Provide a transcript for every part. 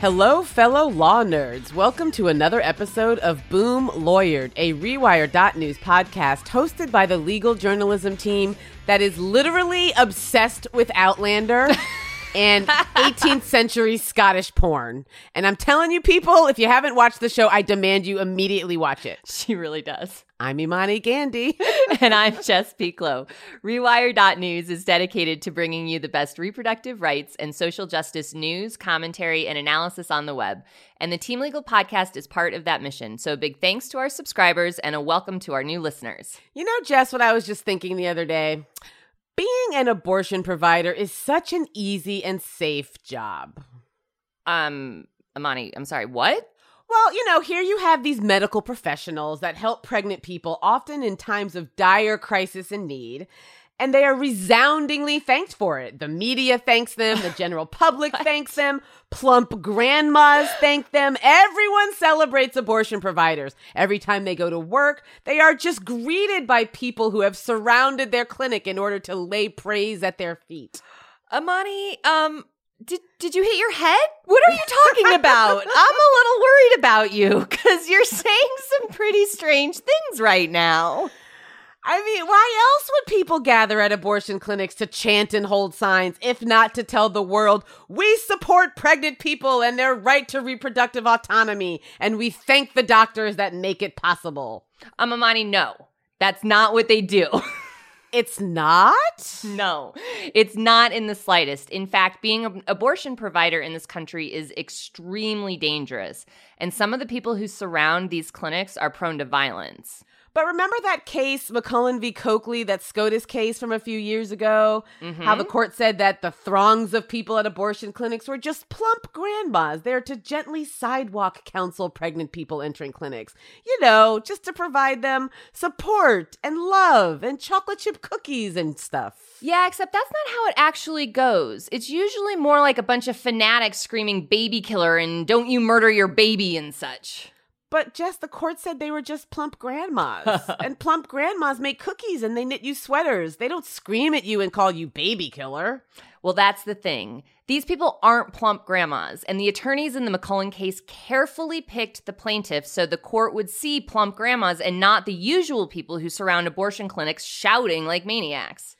Hello, fellow law nerds. Welcome to another episode of Boom Lawyered, a Rewire.news podcast hosted by the legal journalism team that is literally obsessed with Outlander. and 18th century Scottish porn. And I'm telling you, people, if you haven't watched the show, I demand you immediately watch it. She really does. I'm Imani Gandy. and I'm Jess Pieklo. Rewire.news is dedicated to bringing you the best reproductive rights and social justice news, commentary, and analysis on the web. And the Team Legal podcast is part of that mission. So, big thanks to our subscribers and a welcome to our new listeners. You know, Jess, what I was just thinking the other day? Being an abortion provider is such an easy and safe job. Um, Imani, I'm sorry, what? Well, you know, here you have these medical professionals that help pregnant people, often in times of dire crisis and need and they are resoundingly thanked for it. The media thanks them, the general public thanks them, plump grandmas thank them. Everyone celebrates abortion providers. Every time they go to work, they are just greeted by people who have surrounded their clinic in order to lay praise at their feet. Imani, um, did did you hit your head? What are you talking about? I'm a little worried about you because you're saying some pretty strange things right now. I mean, why else would people gather at abortion clinics to chant and hold signs if not to tell the world we support pregnant people and their right to reproductive autonomy and we thank the doctors that make it possible? Um, Imani, no. That's not what they do. It's not? No, it's not in the slightest. In fact, being an abortion provider in this country is extremely dangerous. And some of the people who surround these clinics are prone to violence. But remember that case, McCullen v. Coakley, that SCOTUS case from a few years ago? Mm-hmm. How the court said that the throngs of people at abortion clinics were just plump grandmas there to gently sidewalk counsel pregnant people entering clinics. You know, just to provide them support and love and chocolate chip cookies and stuff. Yeah, except that's not how it actually goes. It's usually more like a bunch of fanatics screaming baby killer and don't you murder your baby and such. But Jess, the court said they were just plump grandmas. and plump grandmas make cookies and they knit you sweaters. They don't scream at you and call you baby killer. Well, that's the thing. These people aren't plump grandmas, and the attorneys in the McCullen case carefully picked the plaintiffs so the court would see plump grandmas and not the usual people who surround abortion clinics shouting like maniacs.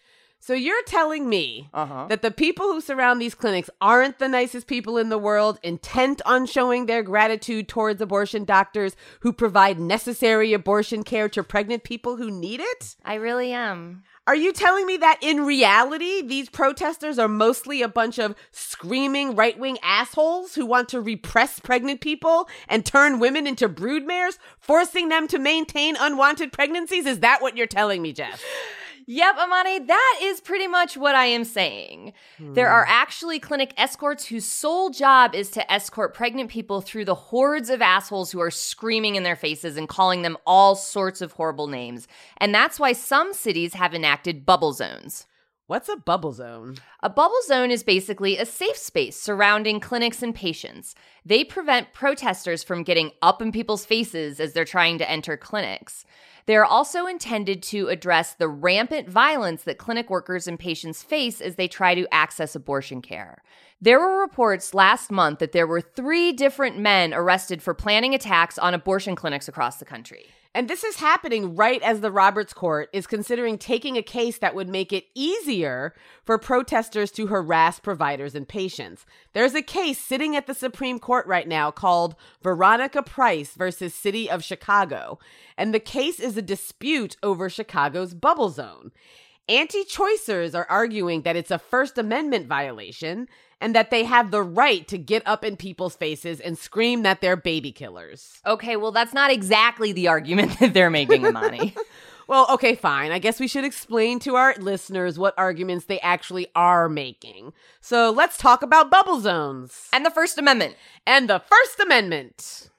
So you're telling me uh-huh. that the people who surround these clinics aren't the nicest people in the world, intent on showing their gratitude towards abortion doctors who provide necessary abortion care to pregnant people who need it? I really am. Are you telling me that in reality, these protesters are mostly a bunch of screaming right wing assholes who want to repress pregnant people and turn women into broodmares, forcing them to maintain unwanted pregnancies? Is that what you're telling me, Jess? Yep, Imani, that is pretty much what I am saying. Hmm. There are actually clinic escorts whose sole job is to escort pregnant people through the hordes of assholes who are screaming in their faces and calling them all sorts of horrible names. And that's why some cities have enacted bubble zones. What's a bubble zone? A bubble zone is basically a safe space surrounding clinics and patients. They prevent protesters from getting up in people's faces as they're trying to enter clinics. They are also intended to address the rampant violence that clinic workers and patients face as they try to access abortion care. There were reports last month that there were three different men arrested for planning attacks on abortion clinics across the country. And this is happening right as the Roberts Court is considering taking a case that would make it easier for protesters to harass providers and patients. There's a case sitting at the Supreme Court right now called Veronica Price versus City of Chicago. And the case is a dispute over Chicago's bubble zone. Anti choicers are arguing that it's a First Amendment violation and that they have the right to get up in people's faces and scream that they're baby killers. Okay, well, that's not exactly the argument that they're making, Imani. well, okay, fine. I guess we should explain to our listeners what arguments they actually are making. So let's talk about bubble zones. And the First Amendment. And the First Amendment.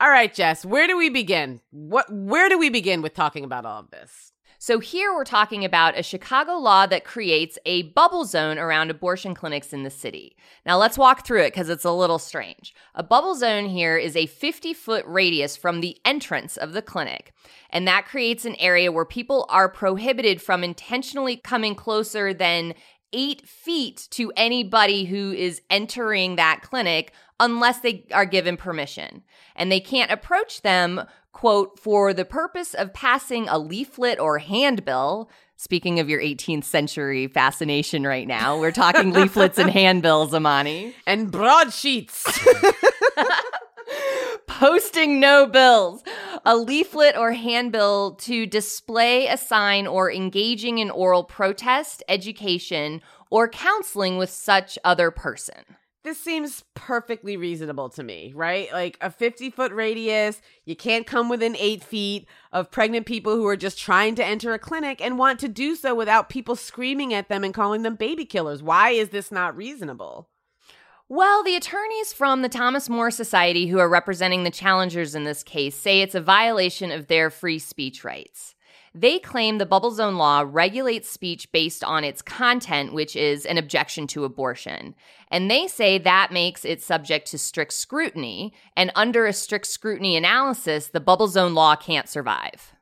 All right, Jess, where do we begin? What where do we begin with talking about all of this? So here we're talking about a Chicago law that creates a bubble zone around abortion clinics in the city. Now let's walk through it because it's a little strange. A bubble zone here is a 50 foot radius from the entrance of the clinic. And that creates an area where people are prohibited from intentionally coming closer than eight feet to anybody who is entering that clinic unless they are given permission. And they can't approach them quote, for the purpose of passing a leaflet or handbill. Speaking of your 18th century fascination right now, we're talking leaflets and handbills, Imani. And broadsheets. Posting no bills. A leaflet or handbill to display a sign or engaging in oral protest, education, or counseling with such other person this seems perfectly reasonable to me, right? Like a 50 foot radius, you can't come within eight feet of pregnant people who are just trying to enter a clinic and want to do so without people screaming at them and calling them baby killers. Why is this not reasonable? Well, the attorneys from the Thomas More Society who are representing the challengers in this case say it's a violation of their free speech rights. They claim the bubble zone law regulates speech based on its content, which is an objection to abortion. And they say that makes it subject to strict scrutiny. And under a strict scrutiny analysis, the bubble zone law can't survive.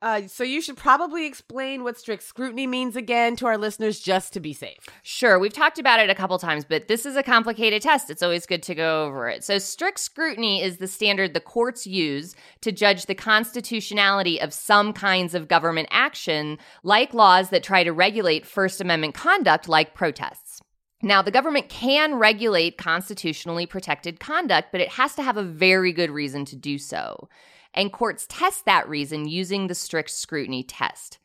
Uh, so you should probably explain what strict scrutiny means again to our listeners just to be safe. Sure, we've talked about it a couple times, but this is a complicated test. It's always good to go over it. So strict scrutiny is the standard the courts use to judge the constitutionality of some kinds of government action, like laws that try to regulate First Amendment conduct like protests. Now, the government can regulate constitutionally protected conduct, but it has to have a very good reason to do so and courts test that reason using the strict scrutiny test.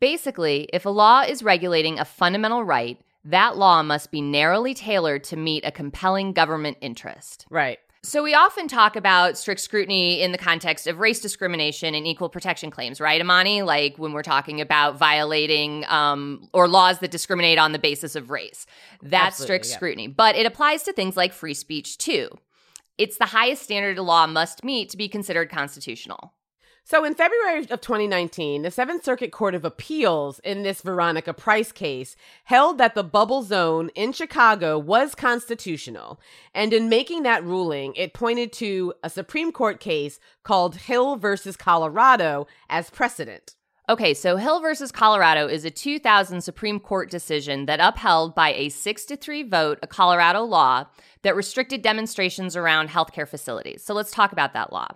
Basically, if a law is regulating a fundamental right, that law must be narrowly tailored to meet a compelling government interest. Right. So, we often talk about strict scrutiny in the context of race discrimination and equal protection claims, right, Imani? Like when we're talking about violating um, or laws that discriminate on the basis of race. That's Absolutely, strict yeah. scrutiny. But it applies to things like free speech, too. It's the highest standard a law must meet to be considered constitutional. So, in February of 2019, the Seventh Circuit Court of Appeals in this Veronica Price case held that the bubble zone in Chicago was constitutional. And in making that ruling, it pointed to a Supreme Court case called Hill versus Colorado as precedent. Okay, so Hill versus Colorado is a 2000 Supreme Court decision that upheld by a 6 to 3 vote a Colorado law that restricted demonstrations around healthcare facilities. So let's talk about that law.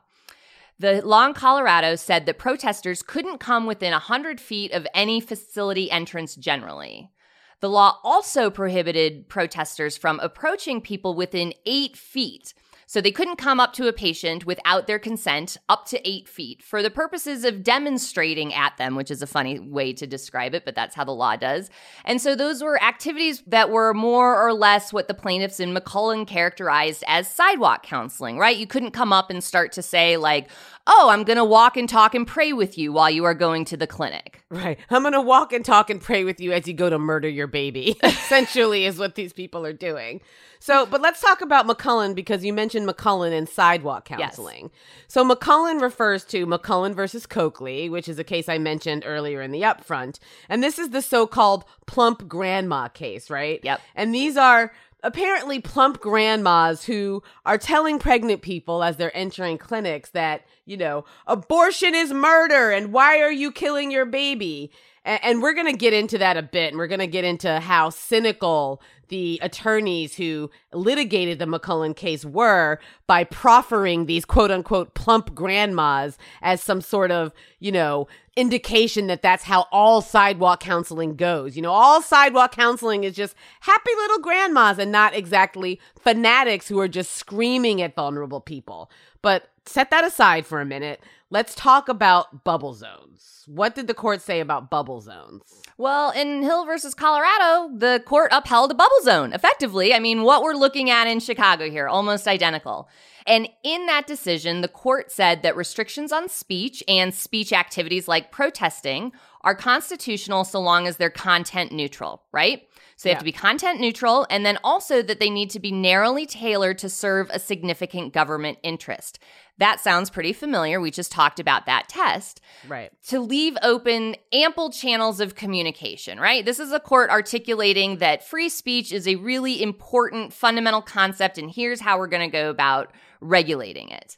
The law in Colorado said that protesters couldn't come within 100 feet of any facility entrance generally. The law also prohibited protesters from approaching people within eight feet so they couldn't come up to a patient without their consent up to eight feet for the purposes of demonstrating at them, which is a funny way to describe it, but that's how the law does. And so those were activities that were more or less what the plaintiffs in McCullen characterized as sidewalk counseling, right? You couldn't come up and start to say, like, oh, I'm going to walk and talk and pray with you while you are going to the clinic. Right. I'm going to walk and talk and pray with you as you go to murder your baby, essentially, is what these people are doing. So, but let's talk about McCullen because you mentioned McCullen and sidewalk counseling. Yes. So, McCullen refers to McCullen versus Coakley, which is a case I mentioned earlier in the upfront. And this is the so called plump grandma case, right? Yep. And these are apparently plump grandmas who are telling pregnant people as they're entering clinics that, you know, abortion is murder and why are you killing your baby? And, we're going to get into that a bit. And we're going to get into how cynical the attorneys who litigated the McCullen case were by proffering these quote unquote plump grandmas as some sort of, you know, indication that that's how all sidewalk counseling goes. You know, all sidewalk counseling is just happy little grandmas and not exactly fanatics who are just screaming at vulnerable people. But set that aside for a minute. Let's talk about bubble zones. What did the court say about bubble zones? Well, in Hill versus Colorado, the court upheld a bubble zone effectively. I mean, what we're looking at in Chicago here, almost identical. And in that decision, the court said that restrictions on speech and speech activities like protesting are constitutional so long as they're content neutral, right? So they have to be content neutral and then also that they need to be narrowly tailored to serve a significant government interest. That sounds pretty familiar. We just talked about that test Right. to leave open ample channels of communication, right? This is a court articulating that free speech is a really important fundamental concept, and here's how we're going to go about regulating it.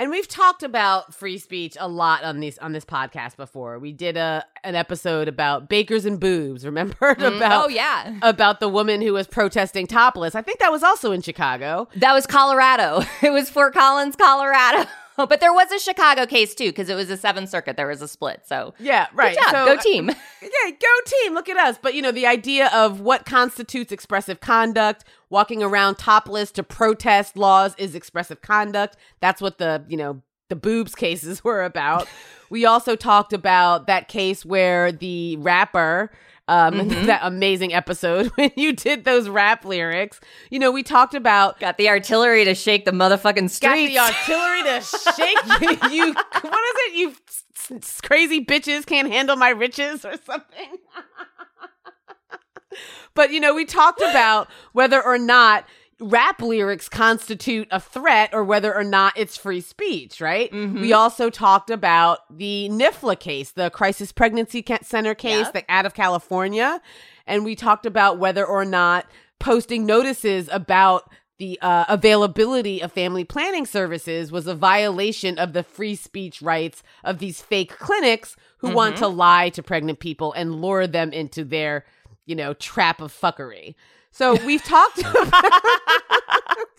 And we've talked about free speech a lot on these on this podcast before. We did a an episode about bakers and boobs. Remember mm, oh, about oh, yeah. about the woman who was protesting topless. I think that was also in Chicago. That was Colorado. It was Fort Collins, Colorado. But there was a Chicago case too, because it was a Seventh Circuit. There was a split. So Yeah, right. good job. So, go team. Yeah, go team. Look at us. But you know, the idea of what constitutes expressive conduct, walking around topless to protest laws is expressive conduct. That's what the, you know, the boobs cases were about. we also talked about that case where the rapper um that amazing episode when you did those rap lyrics. You know, we talked about Got the artillery to shake the motherfucking streets. got the artillery to shake you, you what is it you s- crazy bitches can't handle my riches or something but you know we talked about whether or not rap lyrics constitute a threat or whether or not it's free speech right Mhm. we also talked about the nifla case the crisis pregnancy center case Yep. that out of california and we talked about whether or not posting notices about the uh, availability of family planning services was a violation of the free speech rights of these fake clinics who want to lie to pregnant people and lure them into their, you know, trap of fuckery. So we've talked about,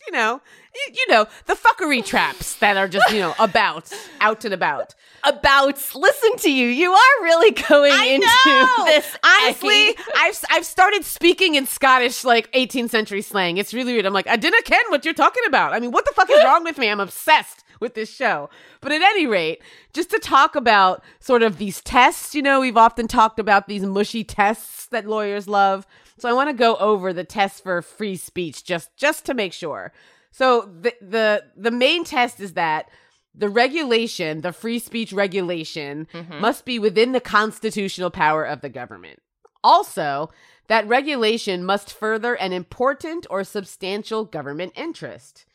you know, you, you know, the fuckery traps that are just, you know, about, out and about. about listen to you. You are really going into this. Honestly. I've I've started speaking in Scottish like 18th century slang. It's really weird. I'm like, I didn't ken what you're talking about. I mean, what the fuck is wrong with me? I'm obsessed with this show. But at any rate, just to talk about sort of these tests, you know, we've often talked about these mushy tests that lawyers love. So I want to go over the tests for free speech just just to make sure. So the the the main test is that the regulation, the free speech regulation, mm-hmm. must be within the constitutional power of the government. Also, that regulation must further an important or substantial government interest.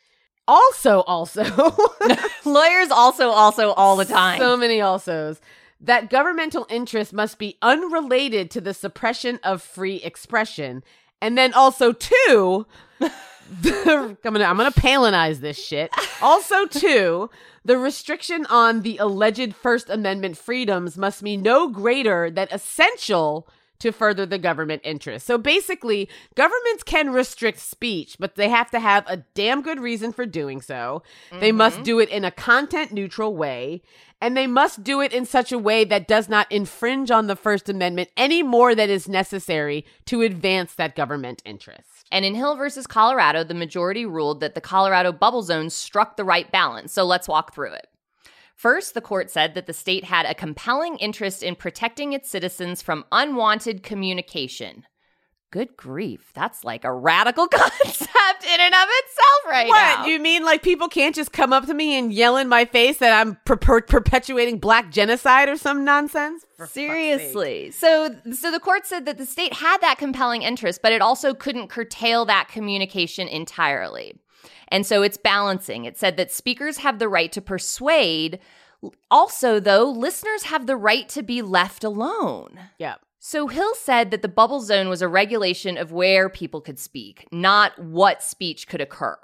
Also, also, lawyers also also all the time. so many alsos. That governmental interest must be unrelated to the suppression of free expression. And then also, two, the, I'm gonna I'm gonna palinize this shit. Also, two, the restriction on the alleged First Amendment freedoms must be no greater than essential to further the government interest. So basically, governments can restrict speech, but they have to have a damn good reason for doing so. They mm-hmm. must do it in a content neutral way, and they must do it in such a way that does not infringe on the First Amendment any more than is necessary to advance that government interest. And in Hill versus Colorado, the majority ruled that the Colorado bubble zone struck the right balance. So let's walk through it. First, the court said that the state had a compelling interest in protecting its citizens from unwanted communication. Good grief, that's like a radical concept in and of itself, right what? now. You mean like people can't just come up to me and yell in my face that I'm per- per- perpetuating black genocide or some nonsense? For. Seriously. So so the court said that the state had that compelling interest, but it also couldn't curtail that communication entirely. And so it's balancing. It said that speakers have the right to persuade. Also, though, listeners have the right to be left alone. Yeah. So Hill said that the bubble zone was a regulation of where people could speak, not what speech could occur.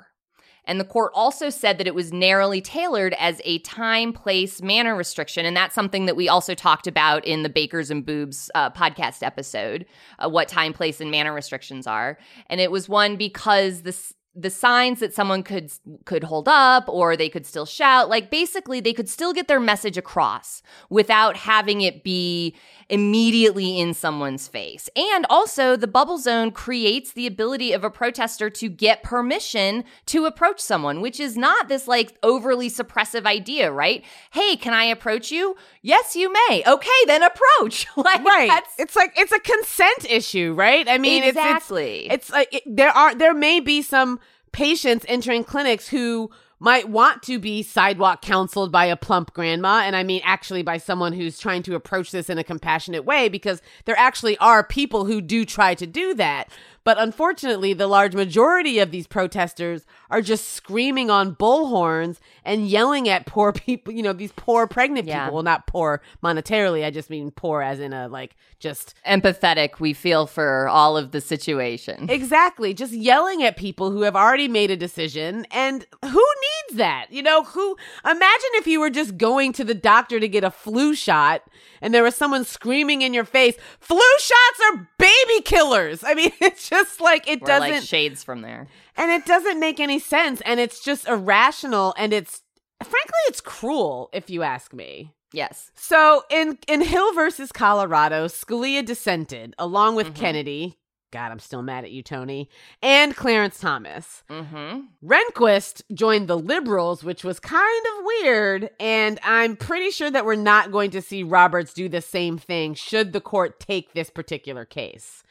And the court also said that it was narrowly tailored as a time, place, manner restriction. And that's something that we also talked about in the Bakers and Boobs uh, podcast episode, uh, what time, place, and manner restrictions are. And it was one because this the signs that someone could could hold up or they could still shout like basically they could still get their message across without having it be immediately in someone's face. And also the bubble zone creates the ability of a protester to get permission to approach someone which is not this like overly suppressive idea right? Hey can i approach you? Yes you may. Okay then approach. Like Right. that's It's like it's a consent issue, right? I mean, exactly it's it's, it's like it, there are there may be some patients entering clinics who might want to be sidewalk counseled by a plump grandma. And I mean, actually, by someone who's trying to approach this in a compassionate way, because there actually are people who do try to do that. But unfortunately, the large majority of these protesters are just screaming on bullhorns and yelling at poor people, you know, these poor pregnant Yeah. people. Well, not poor monetarily. I just mean poor as in a like just Empathetic, we feel for all of the situation. Exactly. Just yelling at people who have already made a decision. And who needs that? You know, who imagine if you were just going to the doctor to get a flu shot and there was someone screaming in your face, flu shots are baby killers. I mean, it's just like it We're doesn't like shades from there. and it doesn't make any sense and it's just irrational and it's frankly it's cruel if you ask me. Yes. So in in Hill versus Colorado, Scalia dissented along with Mhm. Kennedy. God, I'm still mad at you, Tony, and Clarence Thomas. Mm-hmm. Rehnquist joined the liberals, which was kind of weird, and I'm pretty sure that we're not going to see Roberts do the same thing should the court take this particular case.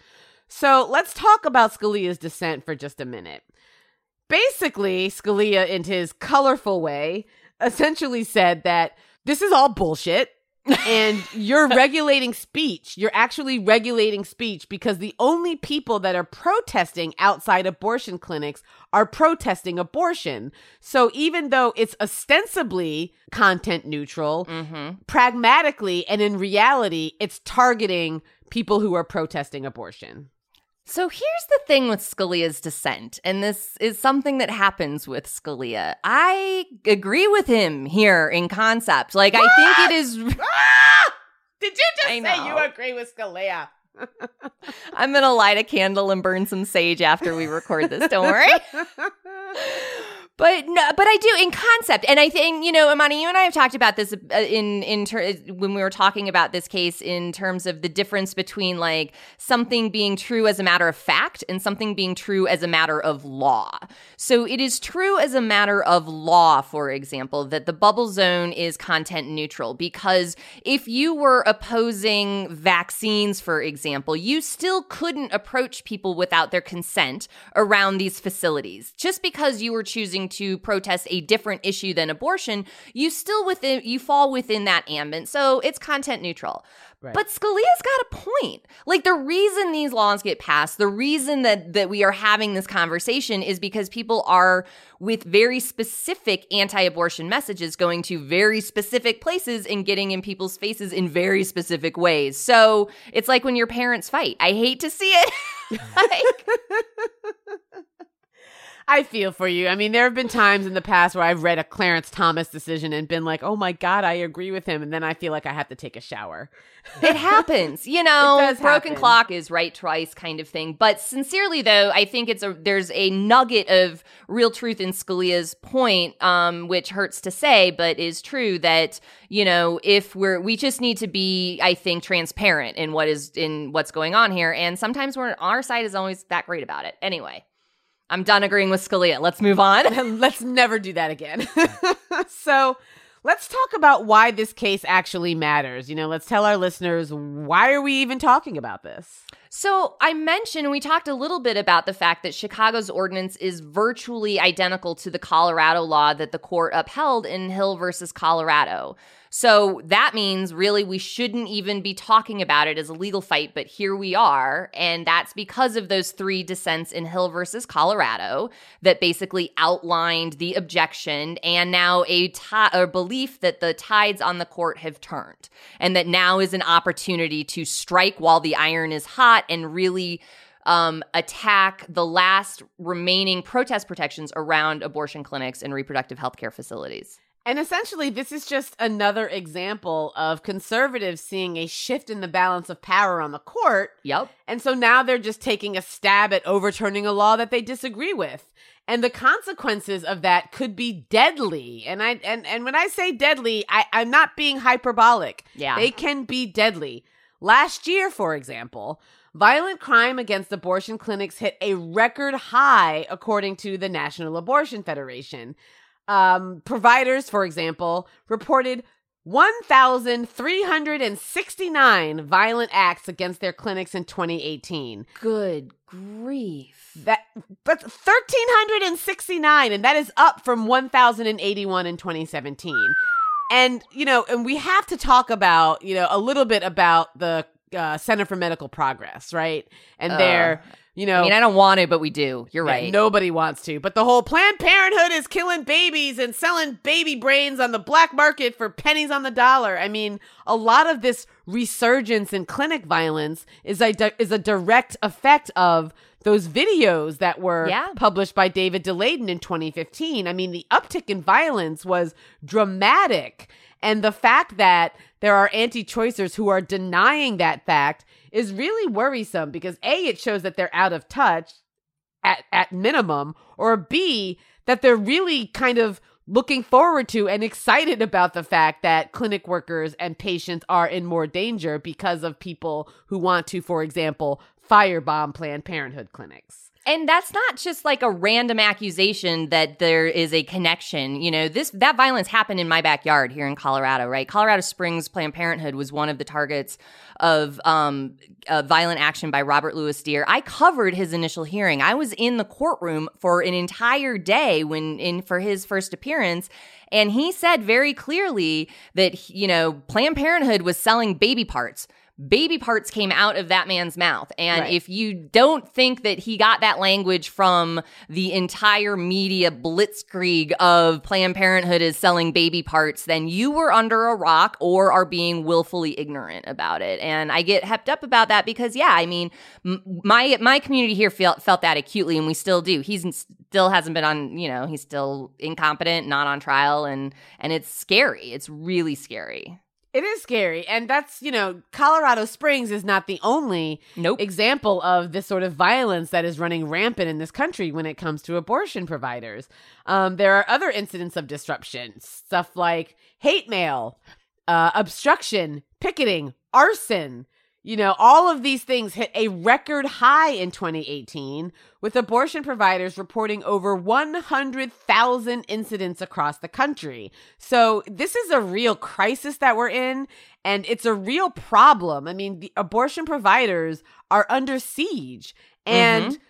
So let's talk about Scalia's dissent for just a minute. Basically, Scalia, in his colorful way, essentially said that this is all bullshit and you're regulating speech. You're actually regulating speech because the only people that are protesting outside abortion clinics are protesting abortion. So even though it's ostensibly content neutral, Mm-hmm. pragmatically and in reality, it's targeting people who are protesting abortion. So here's the thing with Scalia's dissent, and this is something that happens with Scalia. I agree with him here in concept. Like, I think it is. Ah! Did you just I say you agree with Scalia? I'm going to light a candle and burn some sage after we record this. Don't worry. But no, but I do in concept, and I think you know, Imani, you and I have talked about this uh, in in ter- when we were talking about this case in terms of the difference between like something being true as a matter of fact and something being true as a matter of law. So it is true as a matter of law, for example, that the bubble zone is content neutral because if you were opposing vaccines, for example, you still couldn't approach people without their consent around these facilities. Just because you were choosing to protest a different issue than abortion, you still within you fall within that ambit. So it's content neutral. Right. But Scalia's got a point. Like the reason these laws get passed, the reason that that we are having this conversation is because people are with very specific anti-abortion messages going to very specific places and getting in people's faces in very specific ways. So, it's like when your parents fight. I hate to see it. like, I feel for you. I mean, there have been times in the past where I've read a Clarence Thomas decision and been like, "Oh my god, I agree with him," and then I feel like I have to take a shower. it happens you know broken happen. clock is right twice kind of thing but sincerely though i think it's a there's a nugget of real truth in scalia's point um which hurts to say but is true that you know if we're we just need to be i think transparent in what is in what's going on here and sometimes we're our side is always that great about it anyway i'm done agreeing with scalia let's move on let's never do that again. so, let's talk about why this case actually matters. You know, let's tell our listeners why are we even talking about this? So I mentioned we talked a little bit about the fact that Chicago's ordinance is virtually identical to the Colorado law that the court upheld in Hill versus Colorado. So that means really we shouldn't even be talking about it as a legal fight, but here we are. And that's because of those three dissents in Hill versus Colorado that basically outlined the objection and now a, a belief that the tides on the court have turned and that now is an opportunity to strike while the iron is hot and really um, attack the last remaining protest protections around abortion clinics and reproductive health care facilities. And essentially, this is just another example of conservatives seeing a shift in the balance of power on the court. Yep. And so now they're just taking a stab at overturning a law that they disagree with. And the consequences of that could be deadly. And I and, and when I say deadly, I, I'm not being hyperbolic. Yeah. They can be deadly. Last year, for example, violent crime against abortion clinics hit a record high, according to the National Abortion Federation. Um, providers, for example, reported 1,369 violent acts against their clinics in 2018. Good grief. That but 1369 and that is up from 1081 in 2017. And you know, and we have to talk about, you know, a little bit about the uh, Center for Medical Progress, right? And Uh, their, you know, I mean, I don't want to, but we do. You're yeah, right. Nobody wants to. But the whole Planned Parenthood is killing babies and selling baby brains on the black market for pennies on the dollar. I mean, a lot of this resurgence in clinic violence is a di- is a direct effect of those videos that were Yeah. published by David Daleiden in 2015. I mean, the uptick in violence was dramatic. And the fact that there are anti choicers who are denying that fact is really worrisome because A, it shows that they're out of touch at, at minimum, or B, that they're really kind of looking forward to and excited about the fact that clinic workers and patients are in more danger because of people who want to, for example, firebomb Planned Parenthood clinics. And that's not just like a random accusation that there is a connection. You know, this that violence happened in my backyard here in Colorado, right? Colorado Springs Planned Parenthood was one of the targets of um, violent action by Robert Lewis Dear. I covered his initial hearing. I was in the courtroom for an entire day when in for his first appearance. And he said very clearly that, you know, Planned Parenthood was selling baby parts baby parts came out of that man's mouth. And Right. if you don't think that he got that language from the entire media blitzkrieg of Planned Parenthood is selling baby parts, then you were under a rock or are being willfully ignorant about it. And I get hepped up about that because, yeah, I mean, m- my my community here felt felt that acutely, and we still do. He's still hasn't been on, you know, he's still incompetent, not on trial, and and it's scary. It's really scary. It is scary. And that's, you know, Colorado Springs is not the only Nope. example of this sort of violence that is running rampant in this country when it comes to abortion providers. Um, there are other incidents of disruption, stuff like hate mail, uh, obstruction, picketing, arson. You know, all of these things hit a record high in 2018, with abortion providers reporting over 100,000 incidents across the country. So, this is a real crisis that we're in, and it's a real problem. I mean, the abortion providers are under siege, and mm-hmm.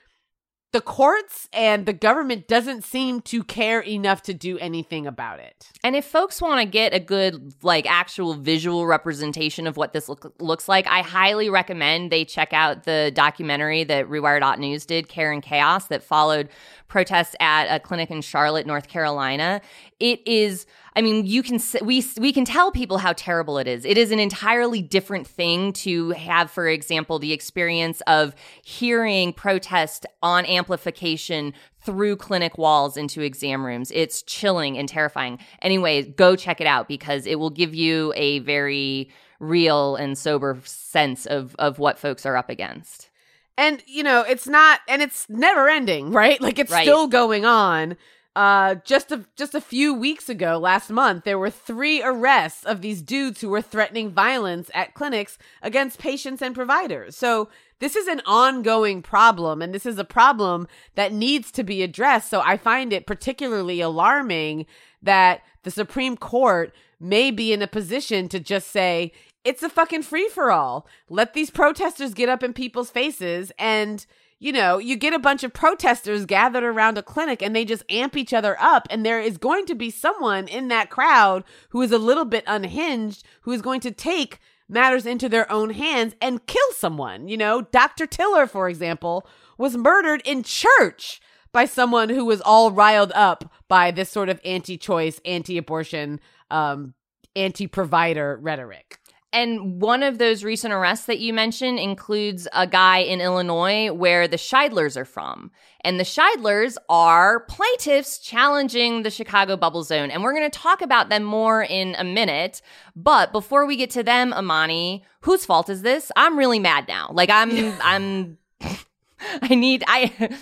The courts and the government doesn't seem to care enough to do anything about it. And if folks want to get a good, like, actual visual representation of what this look, looks like, I highly recommend they check out the documentary that Rewired News did, Care and Chaos, that followed protests at a clinic in Charlotte, North Carolina. It is. I mean, you can we we can tell people how terrible it is. It is an entirely different thing to have, for example, the experience of hearing protest on amplification through clinic walls into exam rooms. It's chilling and terrifying. Anyway, go check it out because it will give you a very real and sober sense of of what folks are up against. And you know, it's not and it's never ending, right? Like it's Right. still going on. Uh just a just a few weeks ago, last month, there were 3 arrests of these dudes who were threatening violence at clinics against patients and providers. So this is an ongoing problem and this is a problem that needs to be addressed. So I find it particularly alarming that the Supreme Court may be in a position to just say it's a fucking free for all. Let these protesters get up in people's faces and you know, you get a bunch of protesters gathered around a clinic and they just amp each other up. And there is going to be someone in that crowd who is a little bit unhinged who is going to take matters into their own hands and kill someone. You know, Dr. Tiller, for example, was murdered in church by someone who was all riled up by this sort of anti choice, anti abortion, um, anti provider rhetoric. And one of those recent arrests that you mentioned includes a guy in Illinois where the Scheidlers are from. And the Scheidlers are plaintiffs challenging the Chicago bubble zone. And we're going to talk about them more in a minute. But before we get to them, Imani, whose fault is this? I'm really mad now. Like I'm, I'm, I need, I,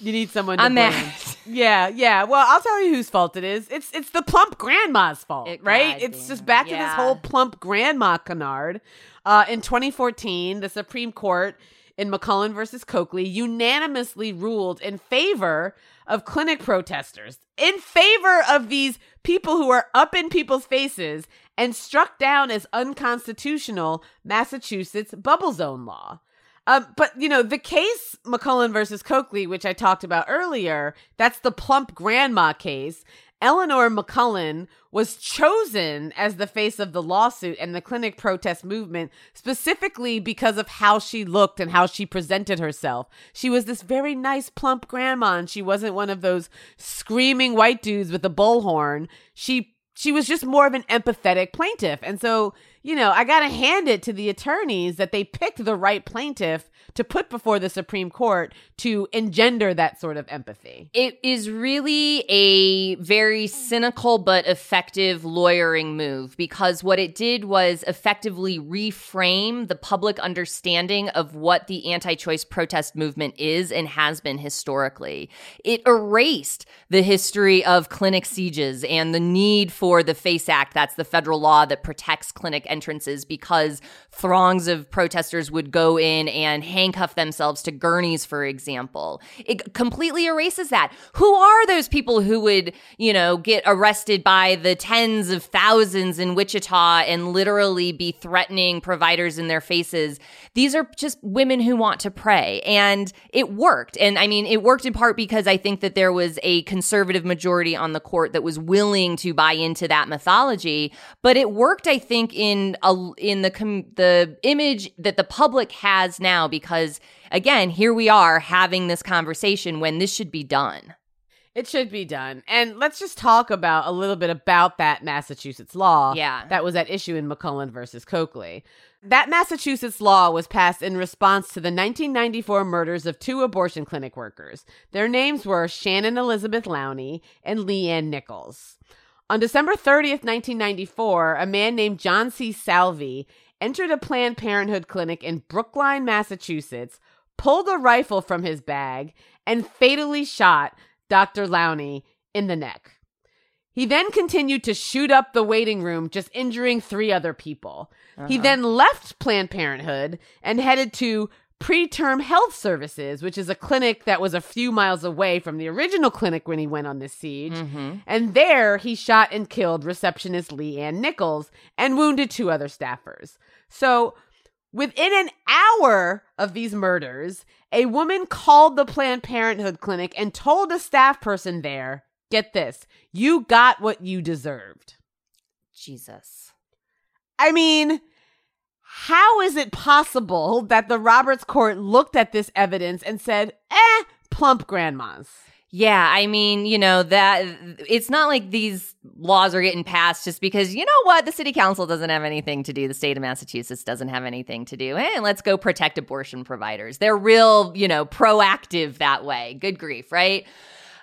You need someone to I'm blame. mad. Yeah, yeah. Well, I'll tell you whose fault it is. It's it's the plump grandma's fault, It- right? It's just back to this whole plump grandma canard. Uh, in 2014, the Supreme Court in McCullen versus Coakley unanimously ruled in favor of clinic protesters, in favor of these people who are up in people's faces, and struck down as unconstitutional Massachusetts bubble zone law. Um, but you know, the case McCullen versus Coakley, which I talked about earlier, that's the plump grandma case. Eleanor McCullen was chosen as the face of the lawsuit and the clinic protest movement specifically because of how she looked and how she presented herself. She was this very nice, plump grandma, and she wasn't one of those screaming white dudes with a bullhorn. She she was just more of an empathetic plaintiff. And so, you know, I got to hand it to the attorneys that they picked the right plaintiff to put before the Supreme Court to engender that sort of empathy. It is really a very cynical but effective lawyering move because what it did was effectively reframe the public understanding of what the anti choice protest movement is and has been historically. It erased the history of clinic sieges and the need for the FACE Act, that's the federal law that protects clinic entrances, because throngs of protesters would go in and handcuff themselves to gurneys, for example. It completely erases that. Who are those people who would, you know, get arrested by the tens of thousands in Wichita and literally be threatening providers in their faces? These are just women who want to pray. And it worked. And I mean, it worked in part because I think that there was a conservative majority on the court that was willing to buy into that mythology. But it worked, I think, in a, in the com- the image that the public has now because again, here we are having this conversation when this should be done. It should be done. And let's just talk about a little bit about that Massachusetts law Yeah. that was at issue in McCullen versus Coakley. That Massachusetts law was passed in response to the 1994 murders of two abortion clinic workers. Their names were Shannon Elizabeth Lowney and Leanne Nichols. On December 30th, 1994, a man named John C. Salvi entered a Planned Parenthood clinic in Brookline, Massachusetts, pulled a rifle from his bag, and fatally shot Dr. Lowney in the neck. He then continued to shoot up the waiting room, just injuring three other people. He uh-huh. then left Planned Parenthood and headed to Preterm Health Services, which is a clinic that was a few miles away from the original clinic when he went on this siege. Mm-hmm. And there he shot and killed receptionist Leanne Nichols and wounded two other staffers. So within an hour of these murders, a woman called the Planned Parenthood clinic and told a staff person there, get this, you got what you deserved. Jesus. I mean, how is it possible that the Roberts court looked at this evidence and said, eh, plump grandmas? Yeah, I mean, you know, that it's not like these laws are getting passed just because, you know what, the city council doesn't have anything to do. The state of Massachusetts doesn't have anything to do. Hey, let's go protect abortion providers. They're real, you know, proactive that way. Good grief, right?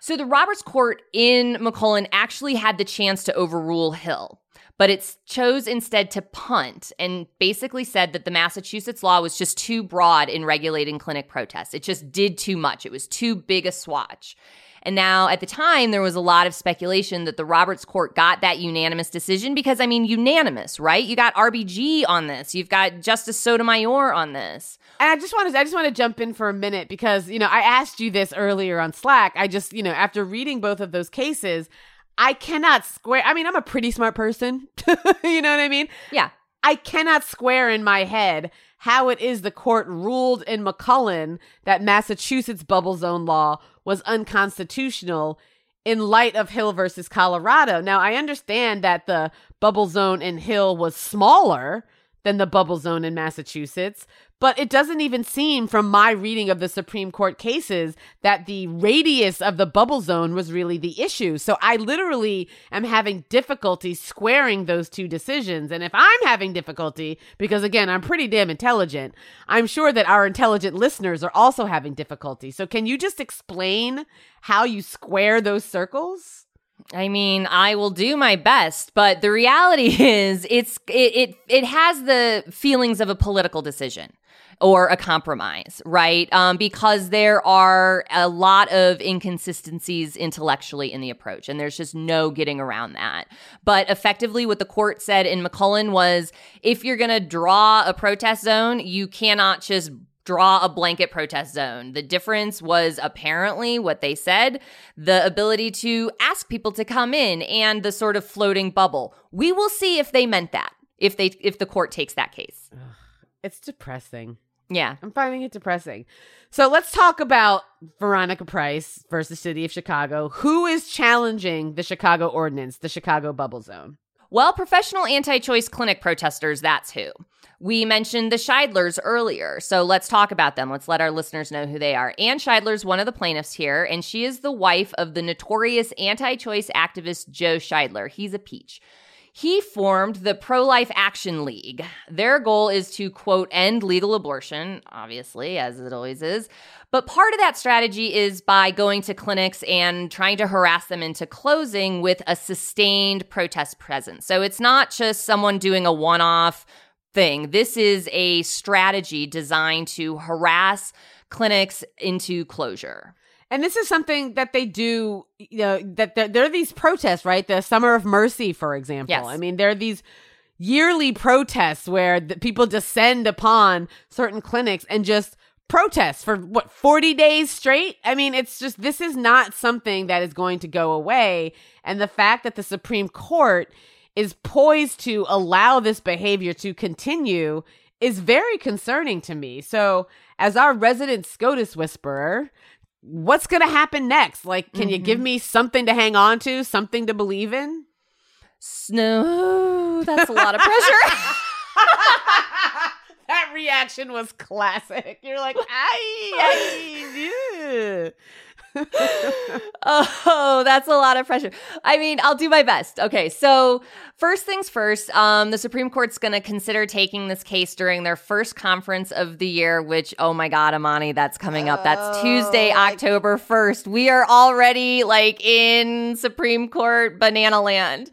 So the Roberts Court in McCullen actually had the chance to overrule Hill, but it chose instead to punt and basically said that the Massachusetts law was just too broad in regulating clinic protests. It just did too much. It was too big a swatch. And now, at the time, there was a lot of speculation that the Roberts Court got that unanimous decision because, I mean, unanimous, right? You got RBG on this, you've got Justice Sotomayor on this. And I just want to I just want to jump in for a minute because, you know, I asked you this earlier on Slack. I just, you know, after reading both of those cases, I cannot square I mean, I'm a pretty smart person. you know what I mean? Yeah. I cannot square in my head how it is the court ruled in McCullen that Massachusetts bubble zone law was unconstitutional in light of Hill versus Colorado. Now, I understand that the bubble zone in Hill was smaller than the bubble zone in Massachusetts, but it doesn't even seem from my reading of the Supreme Court cases that the radius of the bubble zone was really the issue. So I literally am having difficulty squaring those two decisions. And if I'm having difficulty, because again, I'm pretty damn intelligent, I'm sure that our intelligent listeners are also having difficulty. So can you just explain how you square those circles? I mean, I will do my best, but the reality is it's it it, it has the feelings of a political decision or a compromise, right? Um, because there are a lot of inconsistencies intellectually in the approach, and there's just no getting around that. But effectively, what the court said in McCullen was if you're going to draw a protest zone, you cannot just draw a blanket protest zone. The difference was apparently what they said the ability to ask people to come in and the sort of floating bubble. We will see if they meant that. If they if the court takes that case. It's depressing. Yeah. I'm finding it depressing. So let's talk about Veronica Price versus City of Chicago. Who is challenging the Chicago ordinance, the Chicago bubble zone? Well, professional anti choice clinic protesters, that's who. We mentioned the Scheidlers earlier, so let's talk about them. Let's let our listeners know who they are. Anne Scheidler's one of the plaintiffs here, and she is the wife of the notorious anti choice activist Joe Scheidler. He's a peach. He formed the Pro Life Action League. Their goal is to, quote, end legal abortion, obviously, as it always is. But part of that strategy is by going to clinics and trying to harass them into closing with a sustained protest presence. So it's not just someone doing a one off thing. This is a strategy designed to harass clinics into closure. And this is something that they do, you know, that there, there are these protests, right? The Summer of Mercy, for example. Yes. I mean, there are these yearly protests where the people descend upon certain clinics and just protest for what 40 days straight i mean it's just this is not something that is going to go away and the fact that the supreme court is poised to allow this behavior to continue is very concerning to me so as our resident scotus whisperer what's going to happen next like can you give mm-hmm. me something to hang on to something to believe in Snow, that's a lot of pressure. that reaction was classic. You're like, I, oh, that's a lot of pressure. I mean, I'll do my best. Okay, so first things first, um, the Supreme Court's going to consider taking this case during their first conference of the year, which, oh my God, Imani, that's coming up. That's Tuesday, October 1st. We are already like in Supreme Court banana land.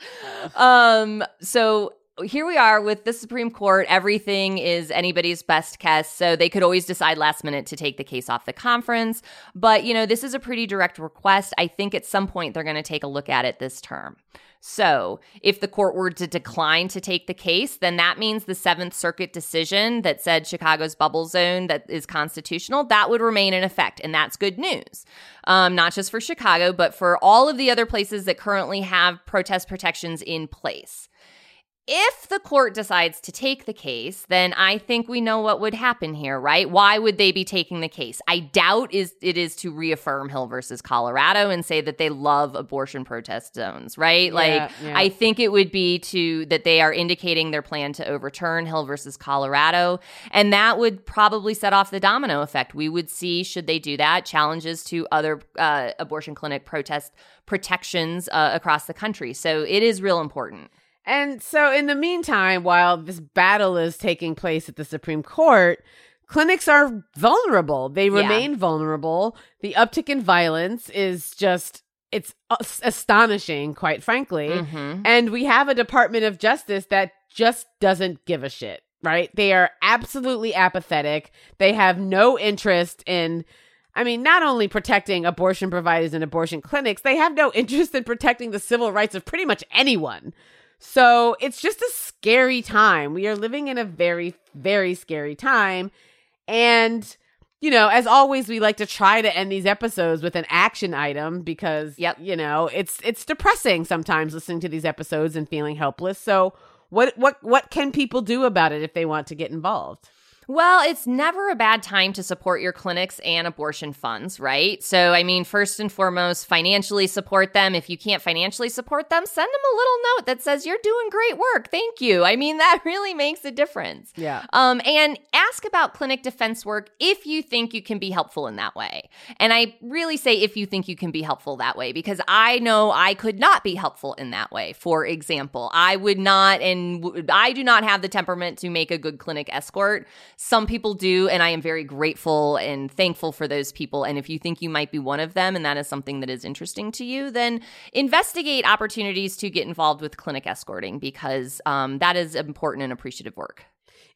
Um, so here we are with the Supreme Court. Everything is anybody's best guess. So they could always decide last minute to take the case off the conference. But, you know, this is a pretty direct request. I think at some point they're going to take a look at it this term. So, if the court were to decline to take the case, then that means the Seventh Circuit decision that said Chicago's bubble zone that is constitutional that would remain in effect, and that's good news. Um, not just for Chicago, but for all of the other places that currently have protest protections in place. If the court decides to take the case, then I think we know what would happen here, right? Why would they be taking the case? I doubt is it is to reaffirm Hill versus Colorado and say that they love abortion protest zones, right? like yeah. I think it would be to that they are indicating their plan to overturn Hill versus Colorado, and that would probably set off the domino effect. We would see should they do that challenges to other uh, abortion clinic protest protections uh, across the country. So it is real important. And so, in the meantime, while this battle is taking place at the Supreme Court, clinics are vulnerable. They Yeah. remain vulnerable. The uptick in violence is just, it's astonishing, quite frankly. Mhm. And we have a Department of Justice that just doesn't give a shit, right? They are absolutely apathetic. They have no interest in. I mean, not only protecting abortion providers and abortion clinics, they have no interest in protecting the civil rights of pretty much anyone. So it's just a scary time. We are living in a very, very scary time. And, you know, as always, we like to try to end these episodes with an action item because, Yep. you know, it's it's depressing sometimes listening to these episodes and feeling helpless. So what what what can people do about it if they want to get involved? Well, it's never a bad time to support your clinics and abortion funds, right? So, I mean, first and foremost, financially support them. If you can't financially support them, send them a little note that says, You're doing great work. Thank you. I mean, that really makes a difference. Yeah. Um, and ask about clinic defense work if you think you can be helpful in that way. And I really say if you think you can be helpful that way, because I know I could not be helpful in that way. For example, I would not, and I do not have the temperament to make a good clinic escort. Some people do, and I am very grateful and thankful for those people. And if you think you might be one of them and that is something that is interesting to you, then investigate opportunities to get involved with clinic escorting because um, that is important and appreciative work.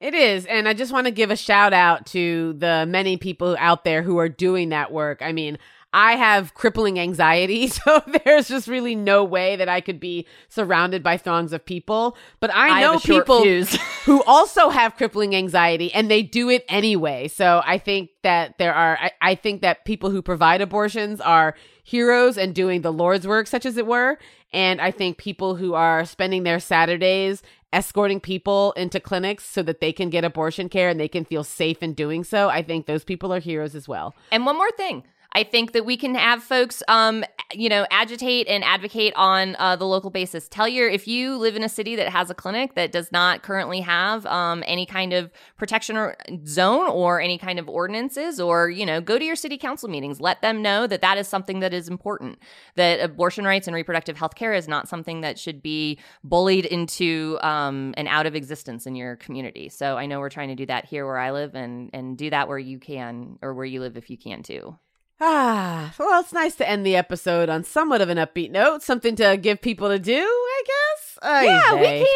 It is. And I just want to give a shout out to the many people out there who are doing that work. I mean, I have crippling anxiety, so there's just really no way that I could be surrounded by throngs of people. But I, I know people who also have crippling anxiety and they do it anyway. So I think that there are, I, I think that people who provide abortions are heroes and doing the Lord's work, such as it were. And I think people who are spending their Saturdays escorting people into clinics so that they can get abortion care and they can feel safe in doing so, I think those people are heroes as well. And one more thing. I think that we can have folks, um, you know, agitate and advocate on uh, the local basis. Tell your if you live in a city that has a clinic that does not currently have um, any kind of protection or zone or any kind of ordinances, or you know, go to your city council meetings. Let them know that that is something that is important. That abortion rights and reproductive health care is not something that should be bullied into um, and out of existence in your community. So I know we're trying to do that here where I live, and and do that where you can or where you live if you can too. Ah, well, it's nice to end the episode on somewhat of an upbeat note, something to give people to do, I guess. Yeah, we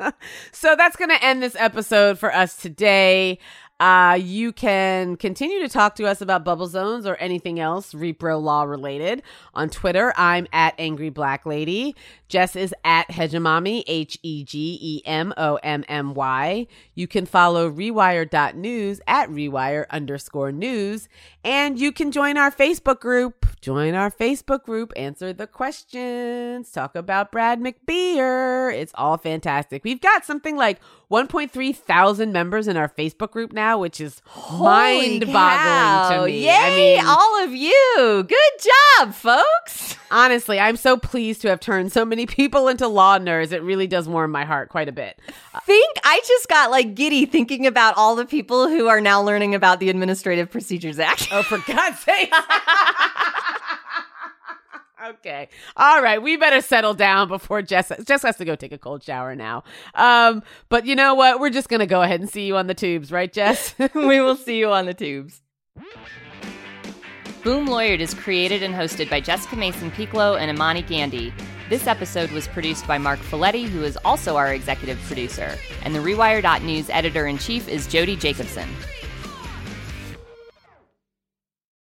vey. so that's going to end this episode for us today. Uh, you can continue to talk to us about bubble zones or anything else repro law related on Twitter. I'm at Angry Black Lady. Jess is at Hegemommy, H E G E M O M M Y. You can follow rewire.news at rewire underscore news. And you can join our Facebook group. Join our Facebook group, answer the questions, talk about Brad McBeer. It's all fantastic. We've got something like 1.3 thousand members in our Facebook group now, which is mind boggling to me. Yay, I mean, all of you. Good job, folks. honestly, I'm so pleased to have turned so many people into law nerds. It really does warm my heart quite a bit. Think I just got like giddy thinking about all the people who are now learning about the Administrative Procedures Act. Oh, for God's sake. okay. All right. We better settle down before Jess Jess has to go take a cold shower now. Um, but you know what? We're just gonna go ahead and see you on the tubes, right, Jess? we will see you on the tubes. Boom Lawyered is created and hosted by Jessica Mason Pieklo and Imani Gandy. This episode was produced by Marc Faletti, who is also our executive producer, and the Rewire.News editor in chief is Jodi Jacobson.